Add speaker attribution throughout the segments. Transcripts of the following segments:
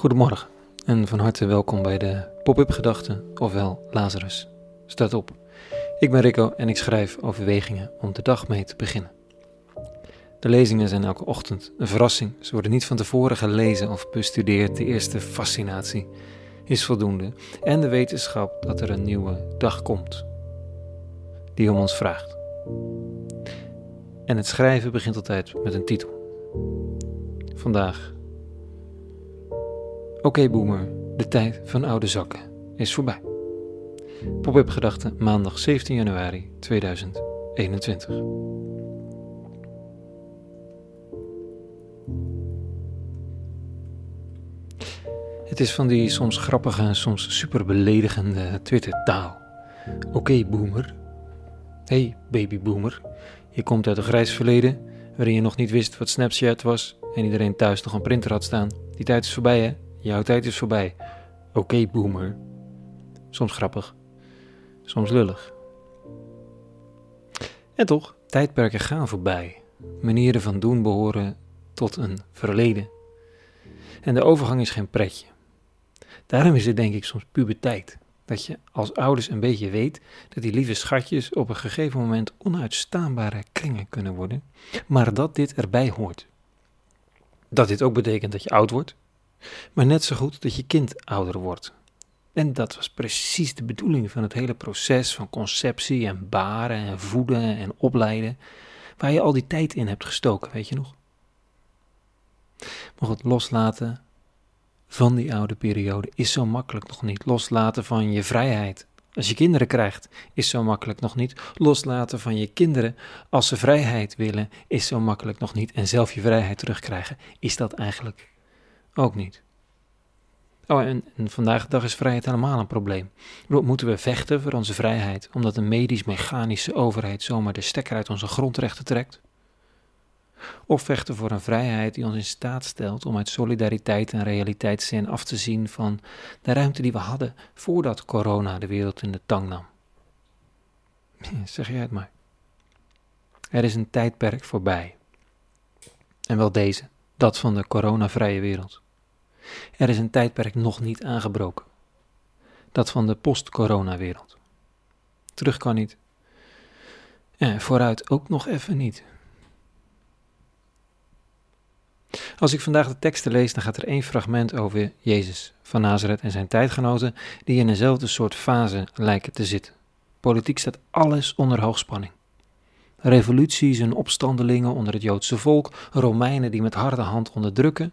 Speaker 1: Goedemorgen en van harte welkom bij de Pop-up Gedachten, ofwel Lazarus. Staat op. Ik ben Rico en ik schrijf overwegingen om de dag mee te beginnen. De lezingen zijn elke ochtend een verrassing. Ze worden niet van tevoren gelezen of bestudeerd. De eerste fascinatie is voldoende. En de wetenschap dat er een nieuwe dag komt, die om ons vraagt. En het schrijven begint altijd met een titel. Vandaag Oké boomer, de tijd van oude zakken is voorbij. Pop-up gedachten maandag 17 januari 2021. Het is van die soms grappige en soms super beledigende Twitter-taal. Oké boomer. Hey babyboomer, je komt uit een grijs verleden waarin je nog niet wist wat Snapchat was en iedereen thuis nog een printer had staan. Die tijd is voorbij hè? Jouw tijd is voorbij. Oké, boomer. Soms grappig, soms lullig. En toch, tijdperken gaan voorbij. Manieren van doen behoren tot een verleden. En de overgang is geen pretje. Daarom is het denk ik soms puberteit. Dat je als ouders een beetje weet dat die lieve schatjes op een gegeven moment onuitstaanbare kringen kunnen worden, maar dat dit erbij hoort. Dat dit ook betekent dat je oud wordt, maar net zo goed dat je kind ouder wordt. En dat was precies de bedoeling van het hele proces van conceptie en baren en voeden en opleiden, waar je al die tijd in hebt gestoken, weet je nog? Maar het loslaten van die oude periode is zo makkelijk nog niet. Loslaten van je vrijheid als je kinderen krijgt, is zo makkelijk nog niet. Loslaten van je kinderen als ze vrijheid willen, is zo makkelijk nog niet. En zelf je vrijheid terugkrijgen, is dat eigenlijk ook niet. Oh, en, en, vandaag de dag is vrijheid helemaal een probleem. Moeten we vechten voor onze vrijheid, omdat een medisch-mechanische overheid zomaar de stekker uit onze grondrechten trekt? Of vechten voor een vrijheid die ons in staat stelt om uit solidariteit en realiteitszin af te zien van de ruimte die we hadden voordat corona de wereld in de tang nam? Zeg jij het maar. Er is een tijdperk voorbij. En wel deze, dat van de coronavrije wereld. Er is een tijdperk nog niet aangebroken. Dat van de post-corona-wereld. Terug kan niet. En vooruit ook nog even niet. Als ik vandaag de teksten lees, dan gaat er één fragment over Jezus van Nazareth en zijn tijdgenoten, die in eenzelfde soort fase lijken te zitten. Politiek staat alles onder hoogspanning. Revoluties en opstandelingen onder het Joodse volk, Romeinen die met harde hand onderdrukken,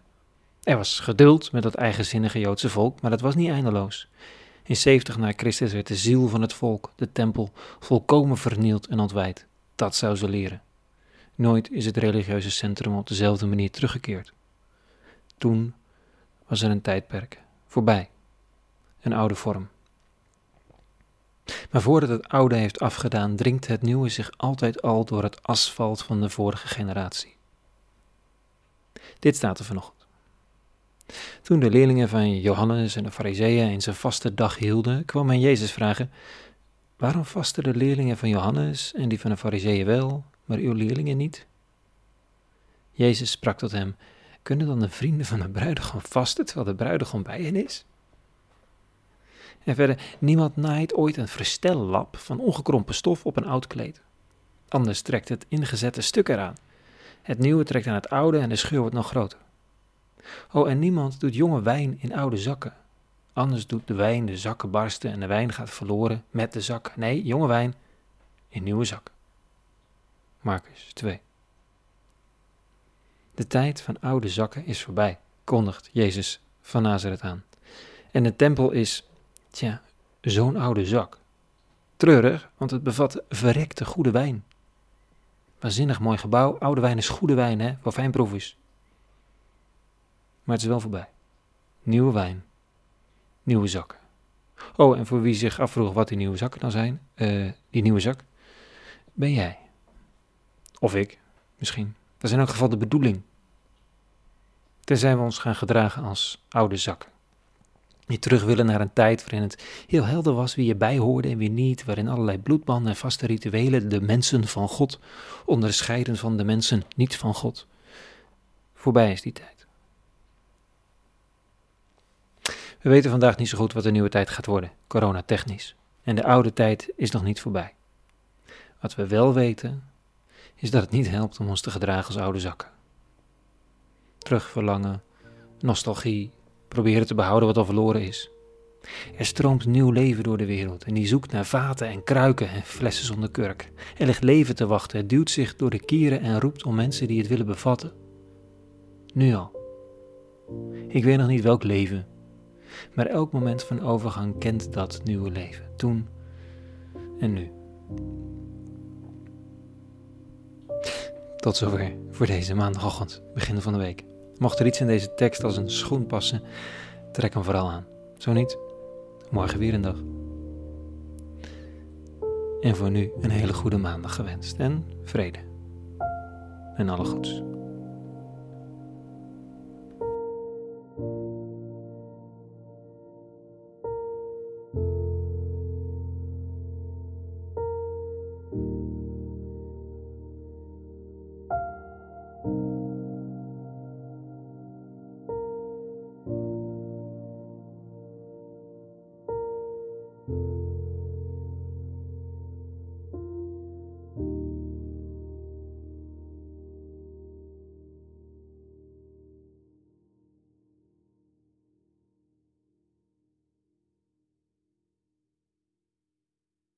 Speaker 1: er was geduld met dat eigenzinnige Joodse volk, maar dat was niet eindeloos. In 70 na Christus werd de ziel van het volk, de tempel, volkomen vernield en ontwijd. Dat zou ze leren. Nooit is het religieuze centrum op dezelfde manier teruggekeerd. Toen was er een tijdperk, voorbij, een oude vorm. Maar voordat het oude heeft afgedaan, dringt het nieuwe zich altijd al door het asfalt van de vorige generatie. Dit staat er vanochtend. Toen de leerlingen van Johannes en de Fariseeën in zijn vaste dag hielden, kwam hij Jezus vragen: Waarom vasten de leerlingen van Johannes en die van de Fariseeën wel, maar uw leerlingen niet? Jezus sprak tot hem: Kunnen dan de vrienden van de bruidegom vasten terwijl de bruidegom bij hen is? En verder, niemand naait ooit een verstellap van ongekrompen stof op een oud kleed. Anders trekt het ingezette stuk eraan. Het nieuwe trekt aan het oude en de scheur wordt nog groter. Oh, en niemand doet jonge wijn in oude zakken. Anders doet de wijn de zakken barsten en de wijn gaat verloren met de zak. Nee, jonge wijn in nieuwe zakken. Marcus 2. De tijd van oude zakken is voorbij, kondigt Jezus van Nazareth aan. En de tempel is, tja, zo'n oude zak. Treurig, want het bevat verrekte goede wijn. Waanzinnig mooi gebouw, oude wijn is goede wijn, hè, voor fijnproefers maar het is wel voorbij. Nieuwe wijn, nieuwe zakken. Oh, en voor wie zich afvroeg wat die nieuwe zakken dan zijn, uh, die nieuwe zak, ben jij. Of ik, misschien. Dat is in elk geval de bedoeling. Tenzij we ons gaan gedragen als oude zakken. Die terug willen naar een tijd waarin het heel helder was wie erbij hoorde en wie niet, waarin allerlei bloedbanden en vaste rituelen de mensen van God onderscheiden van de mensen niet van God. Voorbij is die tijd. We weten vandaag niet zo goed wat de nieuwe tijd gaat worden, coronatechnisch. En de oude tijd is nog niet voorbij. Wat we wel weten, is dat het niet helpt om ons te gedragen als oude zakken. Terugverlangen, nostalgie, proberen te behouden wat al verloren is. Er stroomt nieuw leven door de wereld en die zoekt naar vaten en kruiken en flessen zonder kurk. Er ligt leven te wachten, het duwt zich door de kieren en roept om mensen die het willen bevatten. Nu al. Ik weet nog niet welk leven, maar elk moment van overgang kent dat nieuwe leven, toen en nu. Tot zover voor deze maandagochtend, begin van de week. Mocht er iets in deze tekst als een schoen passen, trek hem vooral aan. Zo niet, morgen weer een dag. En voor nu een hele goede maandag gewenst en vrede. En alle goeds.